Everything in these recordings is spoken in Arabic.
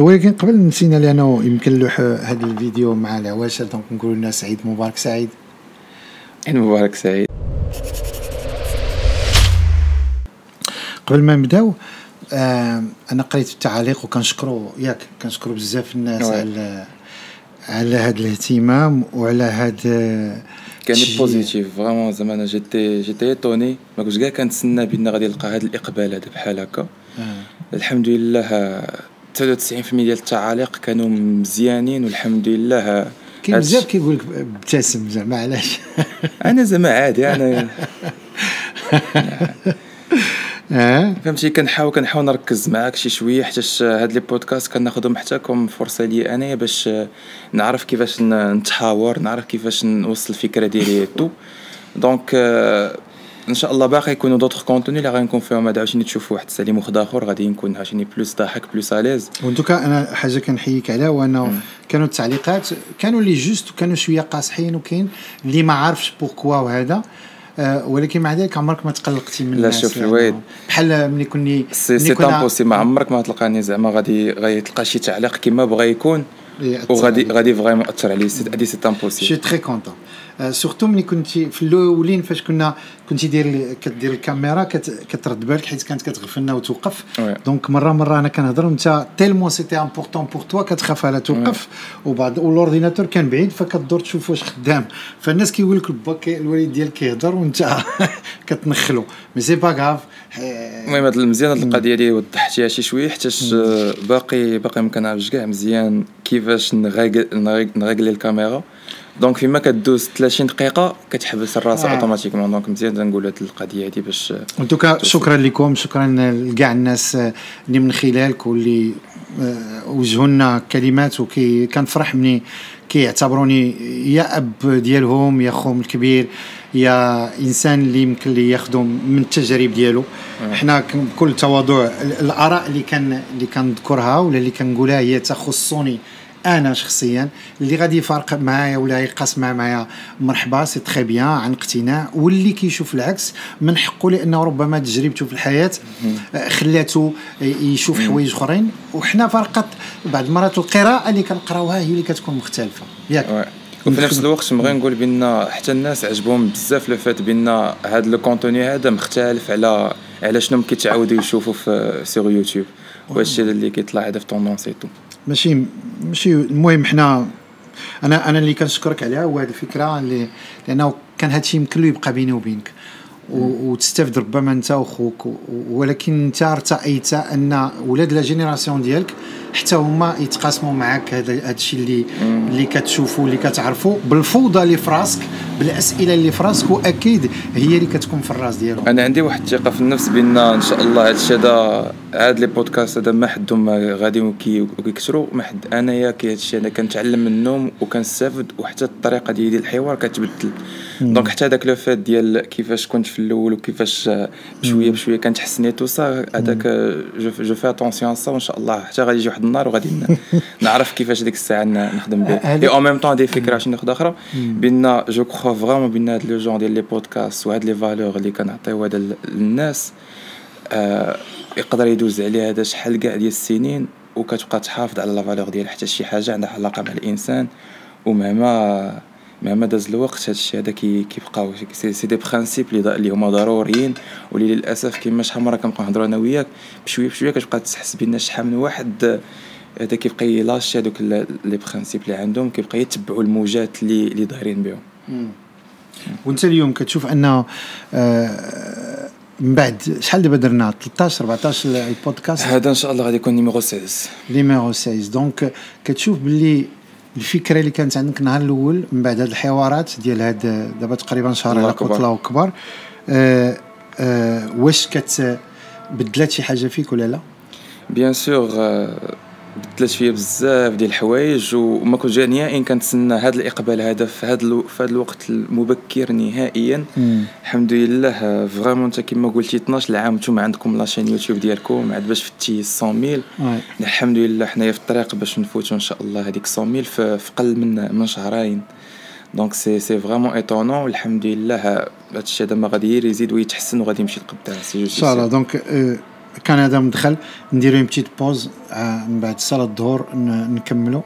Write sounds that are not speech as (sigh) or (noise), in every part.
ولكن قبل نسينا لأنه يمكن لوح هذا الفيديو مع العواشر دونك نقولوا الناس عيد مبارك سعيد عيد مبارك سعيد قبل ما نبداو آه أنا قريت التعاليق وكنشكروا ياك كنشكروا بزاف الناس oui. على على هذا الاهتمام وعلى هذا كان شي- positif vraiment زعما أنا جيتي جيتي étonnée ما كنتش كاع كنتسنى بأن غادي نلقى هذا الإقبال هذا بحال هكا آه. الحمد لله آه، 99% ديال التعاليق كانوا مزيانين والحمد لله كاين بزاف كيقول لك ابتسم زعما علاش (laughs) أنا زعما عادي أنا (laughs) فهمتي كنحاول كنحاول نركز معاك شي شوية حيت هاد les podcasts كناخذهم حتى comme فرصة لي أنايا باش نعرف كيفاش نتحاور نعرف كيفاش نوصل الفكرة ديالي tout donc ان شاء الله باقي يكونوا دوطخ كونتوني اللي غنكون فيهم هذا عاوتاني تشوفوا واحد السليم واحد آخر غادي نكون عاوتاني بلوس ضاحك بلوس اليز وانتوكا أنا حاجة كنحييك عليها وانه كانوا التعليقات كانوا اللي جوست وكانوا شوية قاصحين وكاين اللي ما عارفش بوركوا وهذا. آه ولكن مع ذلك عمرك ما تقلقتي من لا، شوف. الواد. بحال ملي كوني سي سي ما عمرك ما تلقاني زعما غادي غادي تلقى شي تعليق كما بغا يكون. يأثر وغادي. غادي فريمون ياثر عليه سي هادي سي شي تري كونتون سورتو ملي كنتي في الأولين فاش كنا كنتي دير كدير الكاميرا كت- كترد بالك حيت كانت كتغفلنا وتوقف. دونك مرة مرة أنا كنهضر وأنت تيلمون سيتي امبورطون بور توا كتخاف على توقف وبعد والاورديناتور كان بعيد فكتدور تشوف واش خدام. فالناس كيقول لك با الوالد ديالك كيهضر وأنت (laughs) كتنخلو. مي سي با غاف المهم هاد المزيان هاد القضية دي وضحتيها شي شوية آه، باقي باقي ما كنعرفش كاع مزيان كيفاش نغيقلي الكاميرا. donc فيما كدوز 30 دقيقة كتحبس الرأس آه. automatiquement donc مزيان تنقول هاد القضية هادي باش en tout cas شكرا لكم شكرا لكاع الناس آه، اللي من خلالك واللي آه، وجهوا لنا كلمات وكي كنفرح مني كيعتبروني يا أب ديالهم يا خوهم الكبير يا إنسان اللي يمكن لي ياخذوا من التجارب ديالو. حنا كن- بكل تواضع ال- الآراء اللي كان اللي كنذكرها ولا اللي كنقولها هي تخصني أنا شخصيا اللي غادي يفارق معايا ولا يقاس مع معايا مرحبا c'est très bien عن اقتناع واللي كيشوف العكس من حقه لأنه ربما تجربته في الحياة آه، خلاته يشوف حوايج أخرين. وحنا فقط بعض المرات القراءة اللي كنقراوها هي اللي كتكون مختلفة. ياك. وفي نفس الوقت نبغي نقول بأن حتى الناس عجبهم بزاف le fait بأن هذا le contenu هذا مختلف على على شنو كيتعاودوا يشوفوا في sur YouTube؟ وهادشي اللي كيطلع هذا في tendance et tout؟ ماشي ماشي المهم حنا أنا أنا اللي كنشكرك عليها هو هذه الفكرة اللي لأنه كان هذا الشيء يمكن له يبقى بيني وبينك. وتستافد ربما انت واخوك و- ولكن انت ارتأيت أن ولاد la génération ديالك حتى هما يتقاسموا معك هذا الشيء اللي اللي كتشوفوا اللي كتعرفوا. بالفوضى اللي في راسك بالأسئلة اللي في راسك وأكيد هي اللي كتكون في الراس ديالهم. أنا عندي واحد الثقة في النفس بأن إن شاء الله هذا الشيء هاد لي بودكاست هذا ما حدهم غادي وكي- وكيكثروا ما حد. أنايا كي هذا الشيء أنا كنتعلم منهم وكنستافد وحتى الطريقة ديالي ديال الحوار كتبدل. دونك حتى هذاك لو فات ديال كيفاش كنت في الأول وكيفاش بشويه بشوية كنتحسن تو سا هذاك جو في اتونسيون سا وان شاء الله حتى غادي يجي واحد النهار وغادي (laughs) نعرف كيفاش ديك الساعة نخدم هذا- اي اون ميم طون دي فكرة شي ناخذ أخرى. بان جو كخوا فريمون بان هاد لو جون ديال لي بودكاست وهاد لي فالور اللي كنعطيو هذا للناس آه، يقدر يدوز عليه هذا شحال كاع ديال السنين وكتبقى تحافظ على la valeur ديال حتى شي حاجة عندها علاقة مع الإنسان. ومهما مهما داز الوقت هذا الشيء هذا كي كيبقاو. c'est, des principes اللي هما ضروريين. واللي للاسف كيما شحال مرة كنبقاو نهضروا أنا وياك بشويه بشوية كتبقى تحس بأن شحال من واحد هذا كيبقى يلاشي هذوك les principes اللي عندهم كيبقى يتبعوا الموجات اللي اللي دايرين بهم. وأنت اليوم كتشوف انه آه، من بعد شحال دابا درنا؟ 13 14 البودكاست؟ هذا إن شاء الله غادي يكون نيميرو 16 نيميرو 16 دونك كتشوف باللي الفكرة اللي كانت عندك النهار الأول من بعد هاد الحوارات ديال هاد دابا تقريبا شهر على. قوه الله أكبر. آه آه واش كت بدلات شي حاجة فيك ولا لا؟ bien sûr آه، بدلت فيا بزاف ديال الحوايج وما كنت جا نهائيا كنتسنى هذا الإقبال هذا في هذا الو- في هذا الوقت المبكر نهائيا. الحمد لله vraiment انت كما قلتي 12 عام نتوما عندكم la chaîne YouTube ديالكم عاد باش فتي 100000 واي. الحمد لله حنايا في الطريق باش نفوتوا إن شاء الله هذيك 100000 في في قل من من شهرين. donc c'est c'est vraiment étonnant والحمد لله هذا الشيء هذا ما غادي يزيد ويتحسن وغادي يمشي لقدام إن شاء الله. donc آه كان هذا مدخل. نديرو une petite pause من بعد صلاة الظهر نكملو.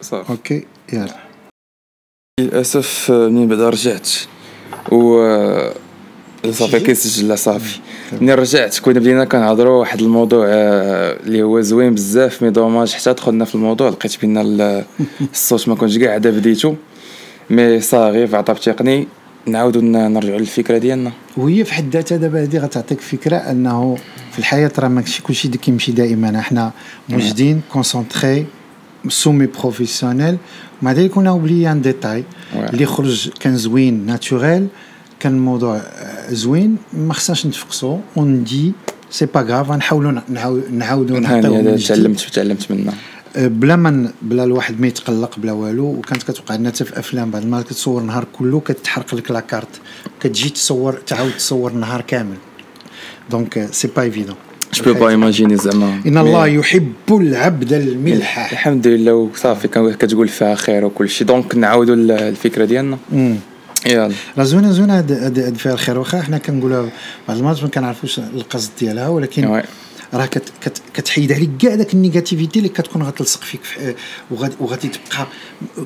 صافي. OK يلا. للأسف آه، منين بعدا رجعت. و آه، صافي سجل؟ كيسجل لا صافي. ملي رجعت؟ كنا بدينا كنهضروا واحد الموضوع آه، اللي هو زوين بزاف mais dommage حتى دخلنا في الموضوع لقيت بان ال- (laughs) الصوت ما كنتش كاع عاد بديتو. mais صافي عطب تقني. نعاودو ن- نرجعوا للفكرة ديالنا. وهي في حد ذاتها دابا هذه غتعطيك فكرة أنه في الحياة راه ماشي كلشي كيمشي دائما. إحنا موجدين concentrés semi-professionnels مع ذلك كنا oublié un détail. اللي خرج كان زوين naturel كان الموضوع آه، زوين ما خصناش نتفقسو. on dit c'est pas grave غنحاولوا نعاو- نعاودوا نعطيو. تعلمت تعلمت منها بلا ما بلا الواحد ما يتقلق بلا والو وكانت كتوقع لنا حتى في أفلام بعد ما كتصور نهار كله كتحرق لك la carte كتجي تصور تعاود تصور نهار كامل. donc c'est pas évident je peux pas imaginez زعما. إن الله يحب العبد الملحح. الحمد لله وصافي كتقول فيها خير وكل شيء. donc نعاودوا الفكرة ديالنا. يلا. راه زوينه زوينة هاد فيها الخير. واخا حنا كنقولها بعض المرات ما كنعرفوش القصد ديالها ولكن. راه كت كت كتحيد عليك كاع داك ال négativité اللي كتكون غتلصق فيك في- وغادي وغادي تبقى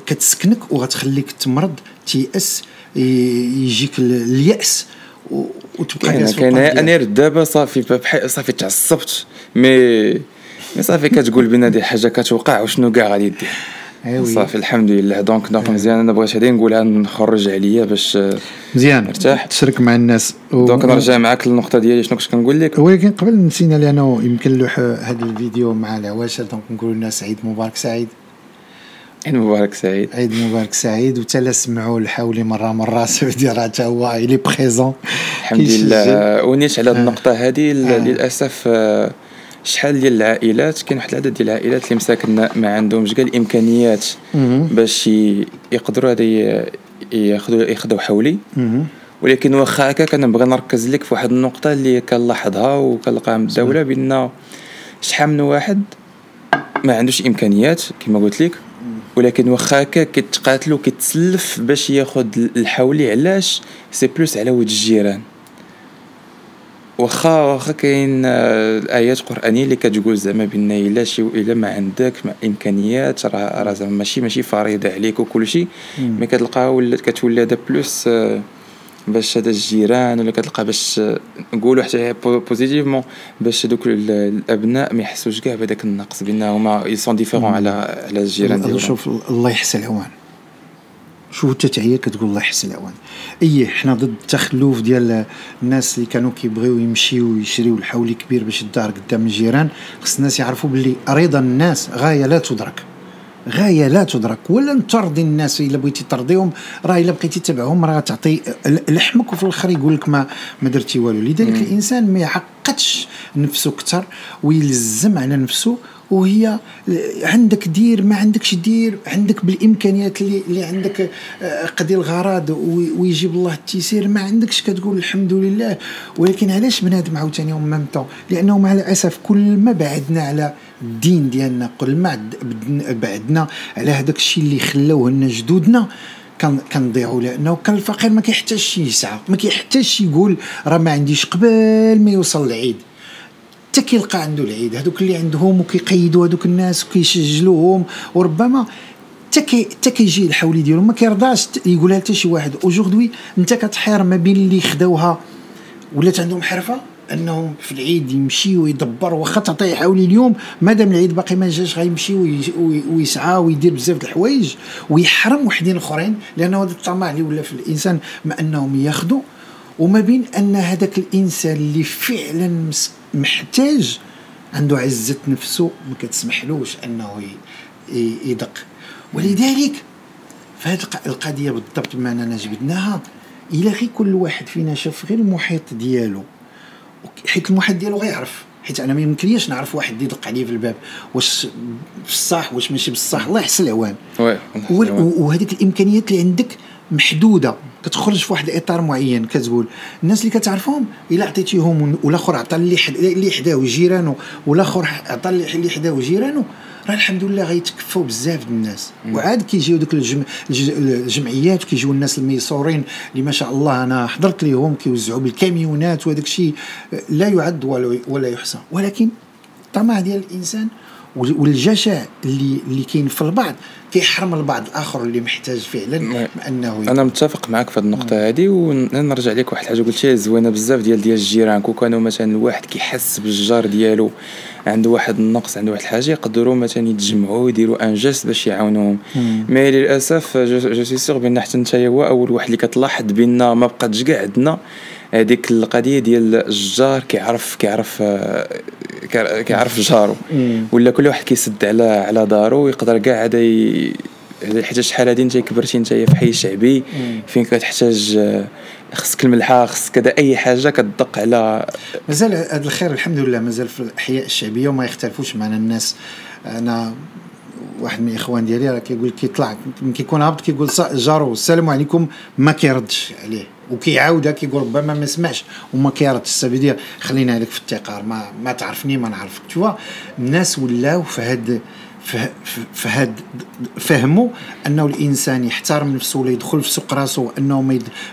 كتسكنك وغتخليك تمرض تيأس يجيك ال- اليأس وتبقى كاين كاين أنا. دابا صافي صافي تعصبت مي مي صافي كتقول بان هذه حاجة كتوقع وشنو كاع غادي دير eh oui صافي الحمد لله. donc donc مزيان. أنا بغيت هذه نقولها نخرج عليا باش مزيان. ارتاح. تشارك مع الناس. و- donc نرجع معاك للنقطة ديالي شنو كنت كنقول لك؟ ولكن قبل نسينا لأنه يمكن لوح هذا الفيديو مع العواشر. donc نقولوا للناس عيد مبارك سعيد. عيد مبارك سعيد. عيد مبارك سعيد. وتلا سمعوا الحولي مرة مرة. (laughs) سعودي راه تا هو الي بريزون الحمد لله. ونيت على النقطة هذه ل- آه. للأسف آه، شحال ديال العائلات كاين واحد العدد ديال العائلات اللي مساكن ما عندهمش كاع الإمكانيات باش يقدروا هذا ياخذوا ياخذوا حولي. ولكن واخا هكا كنبغي نركز لك في واحد النقطة اللي كنلاحظها وكنلقاها من الدولة بأن شحال من واحد ما عندوش إمكانيات كما قلت لك. ولكن واخا هكا كيتقاتلوا كيتسلف باش ياخذ الحولي. علاش؟ c'est plus على ود الجيران. واخا واخا كاين آه، الايات قرآنية اللي كتقول زعما بأن إلا شي إلا ما عندك ما إمكانيات راه راه زعما ماشي ماشي فريضة عليك وكل شيء. mais كتلقاها ولات كتولي هذا plus آه، باش هذا الجيران ولا كتلقى باش آه، نقولوا حتى po- positivement باش دوك ال- الأبناء ما يحسوش كاع بهذاك النقص بان هما ils sont différents على على الجيران ديالهم. شوف الله يحسن العوان. انت تعيا كتقول الله يحسن العوان اي حنا ضد التخلف ديال الناس اللي كانوا كيبغيو يمشيو ويشريو الحولي كبير باش الدار قدام الجيران. خص الناس يعرفوا باللي رضا الناس غاية لا تدرك. غاية لا تدرك. ولا ترضي الناس إلا بغيتي ترضيهم راه إلا بقيتي تتبعهم راه تعطي لحمك وفي الآخر يقول لك ما ما درتي والو. لذلك الإنسان ما يعقدش نفسه أكثر ويلزم على نفسه وهي عندك دير ما عندكش دير عندك بالإمكانيات اللي, اللي عندك آه، قضي الغراض وي- ويجيب الله التيسير. ما عندكش كتقول الحمد لله. ولكن علاش بنادم عاوتاني même temps لأنه مع الأسف كل ما بعدنا على الدين ديالنا كل ما بعدنا على هذاك الشيء اللي خلاوه لنا جدودنا كان كنضيعوا لأنه كان الفقير ما كيحتاجش يسعى ما كيحتاجش يقول راه ما عنديش قبل ما يوصل العيد. حتى كيلقى عنده العيد. هذوك اللي عندهم وكيقيدوا هذوك الناس وكيسجلوهم وربما حتى حتى كيجي الحولي ديالهم ما كيرضاش. يقولها حتى شي واحد اوجوردي انت كتحير ما بين اللي خداوها ولات عندهم حرفة؟ أنهم في العيد يمشي ويدبر واخا تعطيه حولي اليوم مادام العيد باقي ما جاش غيمشي وي- وي- ويسعى ويدير بزاف د الحوايج ويحرم وحدين أخرين لأنه هذا الطمع اللي ولا في الإنسان ما أنهم ياخذوا وما بين أن هذاك الإنسان اللي فعلا مس- محتاج عنده عزة نفسه ما كتسمحلوش أنه يدق. ولذلك فهذه الق- القضية بالضبط بما أننا جبدناها إلى غير كل واحد فينا شاف غير المحيط ديالو. حيت المحيط ديالو غيعرف. حيت أنا ما يمكنليش نعرف واحد يدق عليه في الباب. واش بصح واش ماشي بصح الله يحسن العوان وهذيك الإمكانيات اللي عندك محدودة كتخرج في واحد الإطار معين كتقول. الناس اللي كتعرفهم إلا عطيتيهم والآخر عطى اللي اللي حداه جيرانه والآخر عطى اللي حداه جيرانه راه الحمد لله غيتكفوا بزاف الناس. وعاد كيجيو دوك الجم... الجمعيات كيجيو الناس الميسورين اللي ما شاء الله أنا حضرت ليهم كيوزعوا بالكاميونات وهذاك الشيء لا يعد ولا ولا يحصى. ولكن الطمع ديال الإنسان والجشع اللي اللي كاين في البعض كيحرم البعض الآخر اللي محتاج فعلا أنه أنا متفق معك في هذه النقطة هذه ونرجع لك واحد الحاجة قلتيها زوينة بزاف ديال ديال الجيران. كون كانوا مثلا الواحد كيحس بالجار ديالو عنده واحد النقص عنده واحد الحاجة يقدروا مثلا يتجمعوا ويديروا ان جيست باش يعاونوهم. mais للأسف je suis sûr بان حتى انت هو أول واحد اللي كتلاحظ بأن ما بقاتش كاع عندنا هذيك القضية ديال الجار كيعرف كيعرف كيعرف جارو ولا كل واحد كيسد على على دارو ويقدر كاع هذا حيت شحال هادي انت كبرتي انت في حي شعبي. فين كتحتاج خصك الملحة خصك كذا أي حاجة كتدق على مازال هذا الخير الحمد لله مازال في الأحياء الشعبية وما يختلفوش معنا الناس. أنا واحد من الاخوان ديالي راه كيقول كيطلع كيكون هابط كيقول جارو السلام عليكم. ما كيردش عليه وكيعاودها كيقول ربما ما سمعش وما كيردش. سافيدير خلينا لك في التقار ما ما تعرفني ما نعرفك. تشوف الناس ولاو في هاد فهاد فهموا أنه الإنسان يحترم نفسه ولا يدخل في سوق راسه انه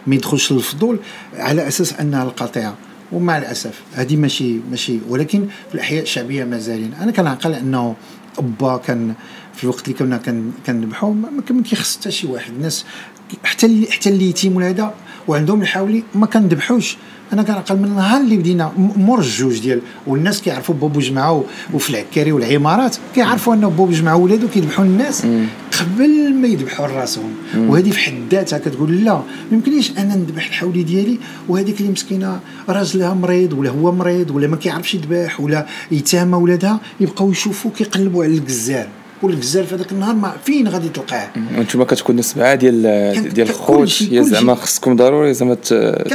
ما يدخلش للفضول على أساس أنها القطيعة. ومع الأسف هذه ماشي ماشي. ولكن في الأحياء الشعبية مازالين. أنا كنعقل أنه با كان في الوقت اللي كنا كنذبحوا ما كيخص حتى شي واحد. الناس حتى حتى اللي يتيم هذا وعندهم الحاولي ما كنذبحوش. أنا كنعقل من النهار اللي بدينا مور الجوج ديال والناس كيعرفوا بابو جمعة وفي العكاري والعمارات كيعرفوا أنه بابو جمعة ولادو كيذبحوا الناس قبل ما يذبحوا راسهم. وهذه في حد ذاتها كتقول لا ما يمكنليش أنا نذبح الحولي ديالي وهذيك اللي مسكينة راجلها مريض ولا هو مريض ولا ما كيعرفش يذبح ولا يتامى ولادها يبقاو يشوفوا كيقلبوا على الجزار. والجزار في هذاك النهار ما فين غادي تلقاه؟ وأنتم كتكون نسبه ديال ديال الخوت هي زعما خصكم ضروري زعما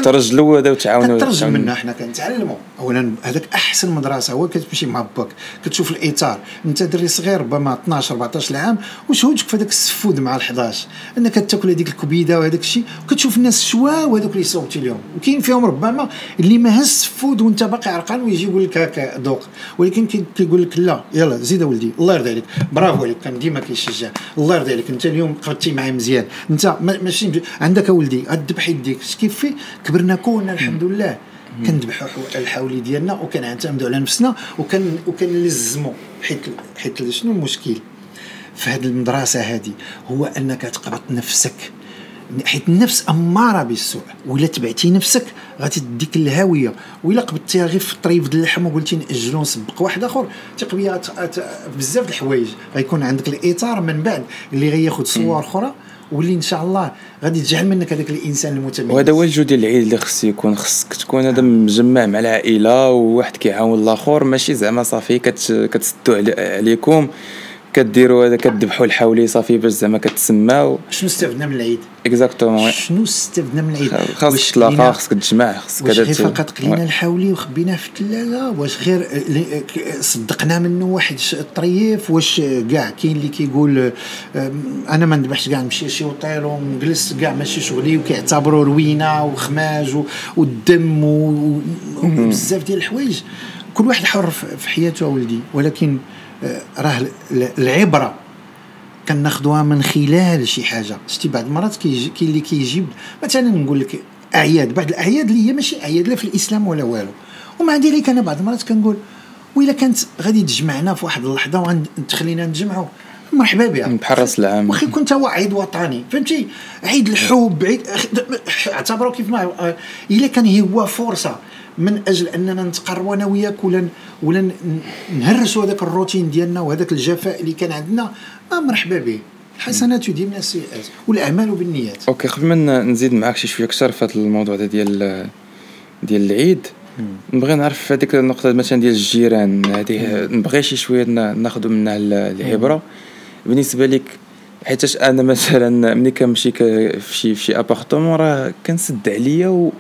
ترجلوا هذا وتعاونوا كترجل منا حنا كنتعلموا اولا هذاك أحسن مدرسة هو كتمشي مع باك كتشوف الإطار. أنت دري صغير ربما 12 14 عام واش هوجك في هذاك السفود مع ال11 أنك تاكل هذيك الكبيدة وهذاك الشيء وكتشوف الناس شوا وهذوك اللي صوتي اليوم. وكاين فيهم ربما اللي ما هز السفود وانت باقي عرقان ويجي يقول لك هكا ذوق. ولكن كيقول لك لا يلا زيد ولدي الله يرضي عليك. برافو. عليك كان ديما كيشجع. الله يرضي عليك. انت اليوم قربتي معايا مزيان. انت ماشي عندك اولدي غتذبح يديك. كيف كبرنا كلنا الحمد لله. كنذبحوا الحولي ديالنا وكنعتمدوا على نفسنا وكن وكنلزموا حيت حيت شنو المشكل؟ في هذه المدرسة هذه هو أنك تقبط نفسك. حيت النفس أمارة بالسوء. ولا تبعتي نفسك غتديك الهاوية. ولا قبضتيها غير في الطريف ديال اللحم وقلتي نأجلو نسبق واحد آخر تقبيها بزاف د الحوايج. غيكون عندك الإطار من بعد اللي غياخذ صور أخرى واللي إن شاء الله غادي تجعل منك هذاك الإنسان المتميز. وهذا هو الجو ديال العيد اللي خص يكون. خصك تكون هذا مجمع مع العائلة وواحد كيعاون الآخر. ماشي زعما صافي كتسدوا عليكم. كديروا هذا كذبحوا الحولي صافي باش زعما كتسماو شنو استفدنا من العيد؟ exactement شنو استفدنا من العيد؟ خاصك تلاقى خاصك تجمع خاصك واش غير فقط قلينا الحولي وخبيناه في الثلاجه واش غير صدقنا منه واحد الطريف؟ واش كاع كاين اللي كيقول أنا ما نذبحش كاع نمشي شي اوطيل ونجلس كاع ماشي شغلي وكيعتبروا روينة وخماج والدم وبزاف ديال الحوايج. كل واحد حر في حياته ولدي. ولكن راه العبرة. كناخذوها من خلال شي حاجة. شتي بعض المرات كاين اللي كيجيب مثلا نقول لك أعياد. بعض الأعياد اللي هي ماشي أعياد لا في الإسلام ولا والو. ومع ذلك أنا بعض المرات كنقول وإلا كانت غادي تجمعنا في واحد اللحظة وتخلينا نتجمعوا مرحبا بها. بحال راس العام. واخا كنت هو عيد وطني. فهمتي؟ عيد الحب عيد اعتبروا كيف ما إلا كان هو فرصة. من أجل أننا نتقربوا أنا وياك ولا ولا نهرسوا هذاك الروتين ديالنا وهذاك الجفاء اللي كان عندنا. ما مرحبا به الحسنات يذهبن السيئات والأعمال بالنيات. OK قبل ما نزيد معاك شي شوية أكثر في هذا الموضوع ده ديال ديال العيد نبغي نعرف هذيك النقطة مثلا ديال الجيران. هذه نبغي شي شوية ناخذ منها العبرة. بالنسبة لك حيتاش أنا مثلا ملي كنمشي في شي في شي appartement راه كنسد عليا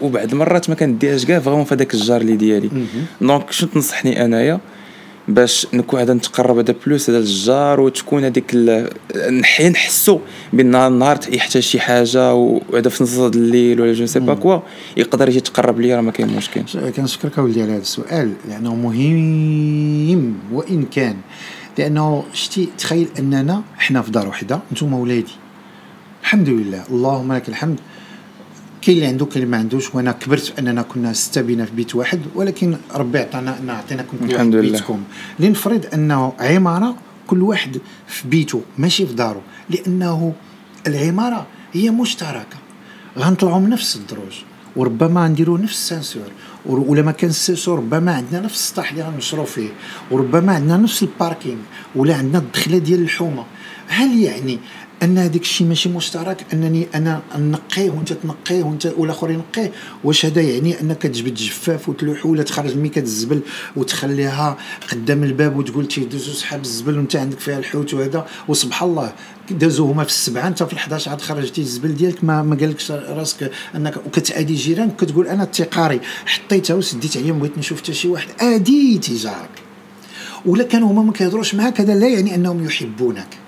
وبعض المرات ما كنديهاش كاع vraiment في هذاك الجار اللي ديالي. donc شنو تنصحني أنايا؟ باش نكون هذا نتقرب هذا plus هذا الجار وتكون هذيك نحي نحسو بأن النهار يحتاج شي حاجة وهذا في نص الليل ولا je sais pas quoi يقدر يجي يتقرب ليا راه ما كاين مشكل. كنشكرك اولدي على هذا السؤال لأنه مهم وإن كان. لأنه شتي تخيل أننا حنا في دار وحدة أنتم ولادي. الحمد لله. اللهم لك الحمد. كاين اللي عنده كاين اللي ما عندوش. وأنا كبرت أننا كنا ستة بينا في بيت واحد ولكن ربي عطانا ان عطيناكم كل واحد بيتكم. لنفرض أنه عمارة كل واحد في بيته ماشي في دارو لأنه العمارة هي مشتركة. غنطلعوا من نفس الدروج وربما نديروا نفس السانسور ولا ما كان السانسور ربما عندنا نفس السطح اللي غنشرو فيه وربما عندنا نفس ال parking ولا عندنا الدخلة ديال الحومة. هل يعني أن هذاك الشيء ماشي مشترك أنني أنا نقيه وأنت تنقيه وأنت والآخر ينقيه واش هذا يعني؟ انك تجبد جفاف وتلوح ولا تخرج الميكا الزبل وتخليها قدام الباب وتقول تيدوزو سحاب الزبل وأنت عندك فيها الحوت وهذا. وسبحان الله دازو هما في السبعة أنت في ال11 عاد خرجتي الزبل ديالك ما ما قالكش راسك أنك وكتعادي جيرانك. كتقول أنا التقاري حطيتها وسديت عليهم بغيت نشوف حتى شي واحد. اديتي جارك ولا كانوا هما ما كيهضروش معاك هذا لا يعني أنهم يحبونك.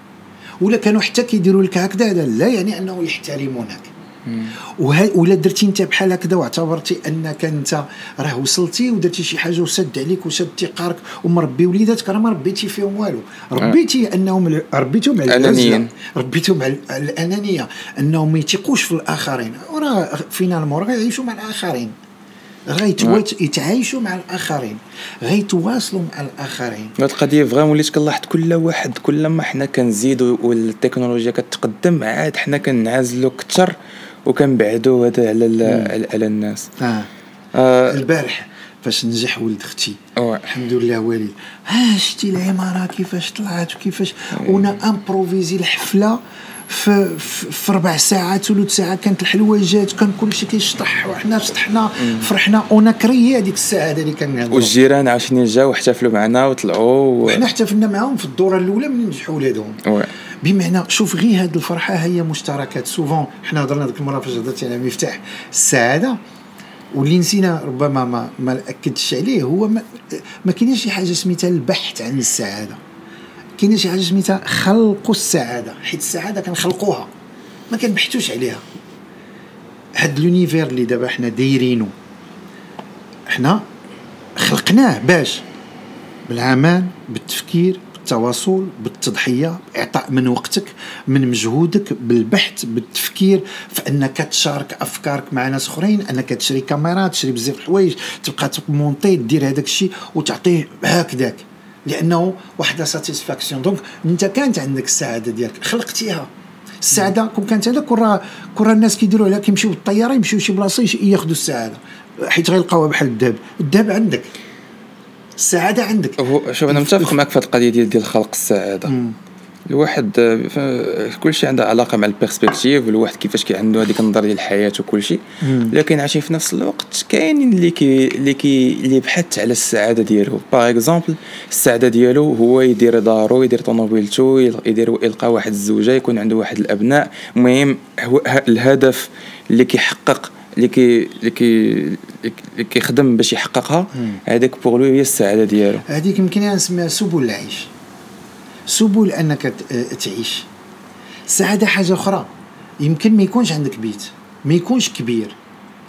ولا كانوا حتى كيديروا لك هكذا هذا لا يعني انه يحترمونك. ولا درتي أنت بحال هكذا واعتبرتي أنك أنت راه وصلتي ودرتي شي حاجة وسد عليك وسد تقارك ومربي وليداتك راه ما ربيتي فيهم والو. ربيتي أنهم ربيتيهم على الأنانية. ربيتهم على الأنانية. أنهم ما يثقوش في الآخرين. وراه فينا المور غيعيشوا مع الآخرين. غيتعايشوا مع الآخرين غيتواصلوا مع الآخرين. هاد القضية vraiment وليت كنلاحظ كل واحد كل ما حنا كنزيدوا والتكنولوجيا كتقدم عاد حنا كنعزلوا أكثر وكنبعدوا هذا على على الناس. آه. آه. البارح فاش نجح ولد أختي الحمد لله والد. ها شتي العمارة كيفاش طلعت وكيفاش ونا improvisé الحفلة. في, في ربع ساعات ثلث ساعة كانت الحلوه جات كان كل شيء كيشطح وحنا شطحنا فرحنا. ونكري هذيك السعاده اللي كان والجيران عاوتاني جاو واحتفلوا معنا وطلعوا وحنا احتفلنا معاهم في الدورة الأولى من نجحوا ولادهم بمعنى شوف غير هذه الفرحة هي مشتركات. سوفون حنا هضرنا ذيك المرة فاش هضرتي على مفتاح السعادة. واللي نسينا ربما ما ما أكدتش عليه هو ما, ما كاينش شي حاجة سميتها البحث عن السعادة. كاينة شي حاجة سميتها خلق السعادة حيت السعادة كنخلقوها ما كنبحثوش عليها. هاد l'univers اللي دابا حنا دايرينو حنا خلقناه باش بالعمل بالتفكير بالتواصل بالتضحية باعطاء من وقتك من مجهودك بالبحث بالتفكير في انك تشارك أفكارك مع ناس أخرين إنك تشري كاميرات تشري بزاف الحوايج تبقى تمونطي دير هذاك الشيء وتعطيه هكذاك. لأنه واحد satisfaction donc أنت كانت عندك السعادة ديالك خلقتيها. السعادة كون كانت هذا كون كون الناس كيديروا عليها كيمشيو بالطياره يمشيو شي بلاصة ياخذوا السعادة. حيت غيلقاوها بحال الذهب الذهب عندك. السعادة عندك. شوف أنا متفق معك في هذه القضية ديال ديال خلق السعادة. مم. الواحد كل شيء عنده علاقة مع ال perspective الواحد كيفاش كي عنده هذيك النظر ديال الحياة وكل شيء لكن عايشين في نفس الوقت كاينين اللي كي اللي كي اللي يبحث على السعادة ديالو. par exemple السعادة ديالو هو يدير دارو يدير طوموبيلتو يدير يلقى واحد الزوجة يكون عنده واحد الأبناء. المهم هو الهدف اللي كيحقق اللي كي اللي كي اللي كيخدم باش يحققها هذاك pour lui هي السعادة ديالو. هذيك يمكن نسميها سبل العيش. سبل أنك تعيش. السعاده حاجة أخرى. يمكن ما يكونش عندك بيت ما يكونش كبير.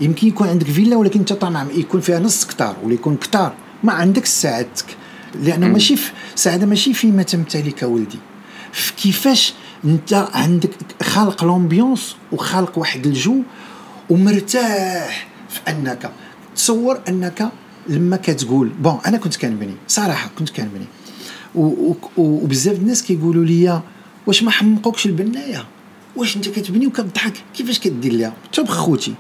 يمكن يكون عندك فيلا ولكن انت طمع يكون فيها نص كتار ولا يكون كتار. ما عندك سعادتك. لأنه ماشي في سعادة ماشي فيما تمتلك ولدي. في كيفاش انت عندك خالق لومبيونس وخالق واحد الجو ومرتاح في أنك. تصور أنك لما كتقول بون أنا كنت كنبني. صراحة كنت كنبني. وبزاف الناس كيقولوا لي واش ما حمقوكش البناية؟ واش أنت كتبني وكتضحك؟ كيفاش كدير ليها تبخ خوتي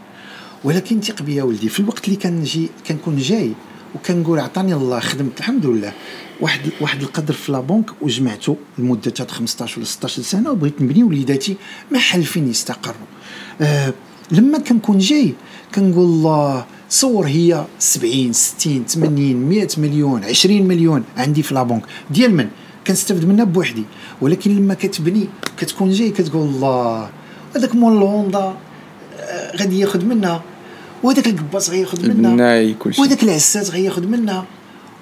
ولكن ثق بيا ولدي في الوقت اللي كنجي كنكون جاي وكنقول عطاني الله خدمت الحمد لله. واحد واحد القدر في لابونك وجمعته لمدة 15 ولا 16 سنة وبغيت نبني وليداتي محل فين يستقروا. أه لما كنكون جاي كنقول الله صور هي 70 60 80 100 مليون 20 مليون عندي في لابونك ديال من؟ كنستافد منها بوحدي. ولكن لما كتبني كتكون جاي كتقول الله هذاك مول الهوندا آه، غادي ياخذ منها. وهذاك الكباس غياخذ منها. وهذاك العسات غياخذ منها.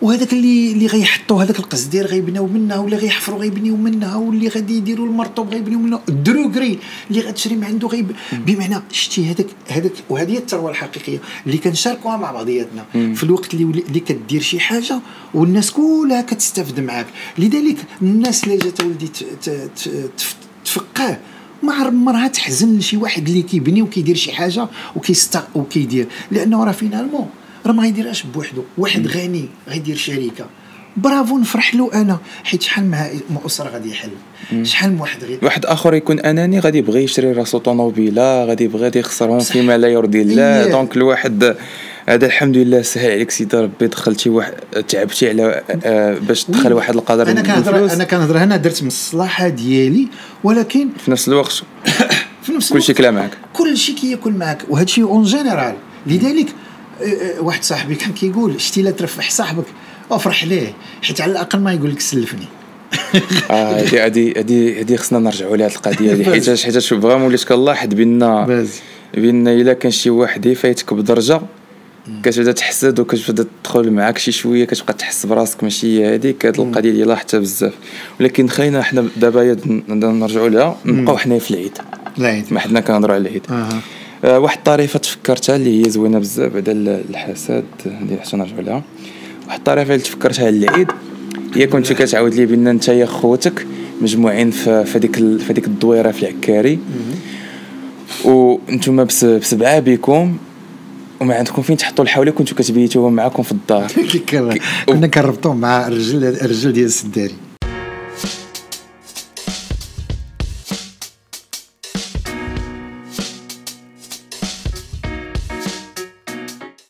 وهذاك اللي اللي غيحطوا هذاك القصدير غيبناو منها ولا غيحفروا غيبنيو منها واللي غادي يديروا المرطوب غيبنيو منها. الدروكري اللي غتشري من عنده غيب. بمعنى شتي هذاك هذاك وهذه هي الثروة الحقيقية اللي كنشاركوها مع بعضياتنا. في الوقت اللي اللي كدير شي حاجة والناس كلها كتستافد معاك. لذلك الناس اللي جات ولدي تفقه ما عمرها تحزن لشي واحد اللي كيبني وكيدير شي حاجة وكيست وكيدير. لأنه راه finalement. راه ما غيديرهاش بوحدو. واحد غني غيدير شركة. برافو نفرح له أنا. حيت شحال مع أسرة غادي يحل. شحال من واحد غير واحد آخر يكون أناني غادي يبغي يشري راسو طوموبيلة غادي يبغي يخسرهم فيما لا يرضي الله. إيه. donc الواحد هذا الحمد لله سهل عليك سيدي ربي. دخلتي واحد تعبتي على آه، باش تدخل واحد القدر أنا كنهضر أنا كنهضر هنا درت من الصلاحة ديالي. ولكن في نفس الوقت (coughs) في نفس كل شيء كلا معك كل شيء كياكل معك وهذا الشيء en général. لذلك واحد صاحبي كان كيقول شتي لا تربح صاحبك؟ أفرح ليه؟ حيت على الأقل ما يقول لك سلفني. (laughs) آه هذه هذه هذه هذه خصنا نرجعوا لهذه القضية هذه حيت حيت vraiment وليت كنلاحظ بان بان إلا كان شي واحد يفايتك بدرجه كتبدا تحسد وكتبدا تدخل معاك شي شوية كتبقى تحس براسك ماشي هي هذيك هذه القضية اللي لاحظتها بزاف. ولكن خلينا حنا دابا نرجعوا لها نبقاو حنا في العيد. العيد. ما حنا كنهضروا على العيد. آه. آه واحد الطريفة تفكرتها اللي هي زوينة بزاف بعدا الحسد اللي حتى نرجعوا لها واحد الطريفة اللي تفكرتها العيد هي كنت كتعاود لي بأن أنت يا خوتك مجموعين في هذيك في هذيك الدويرة في العكاري. وأنتم بسبعة بكم وما عندكم فين تحطوا الحولة كنتو كتبيتوهم معاكم في الدار. (laughs) كنا كنربطوهم مع الرجل الرجل ديال السداري.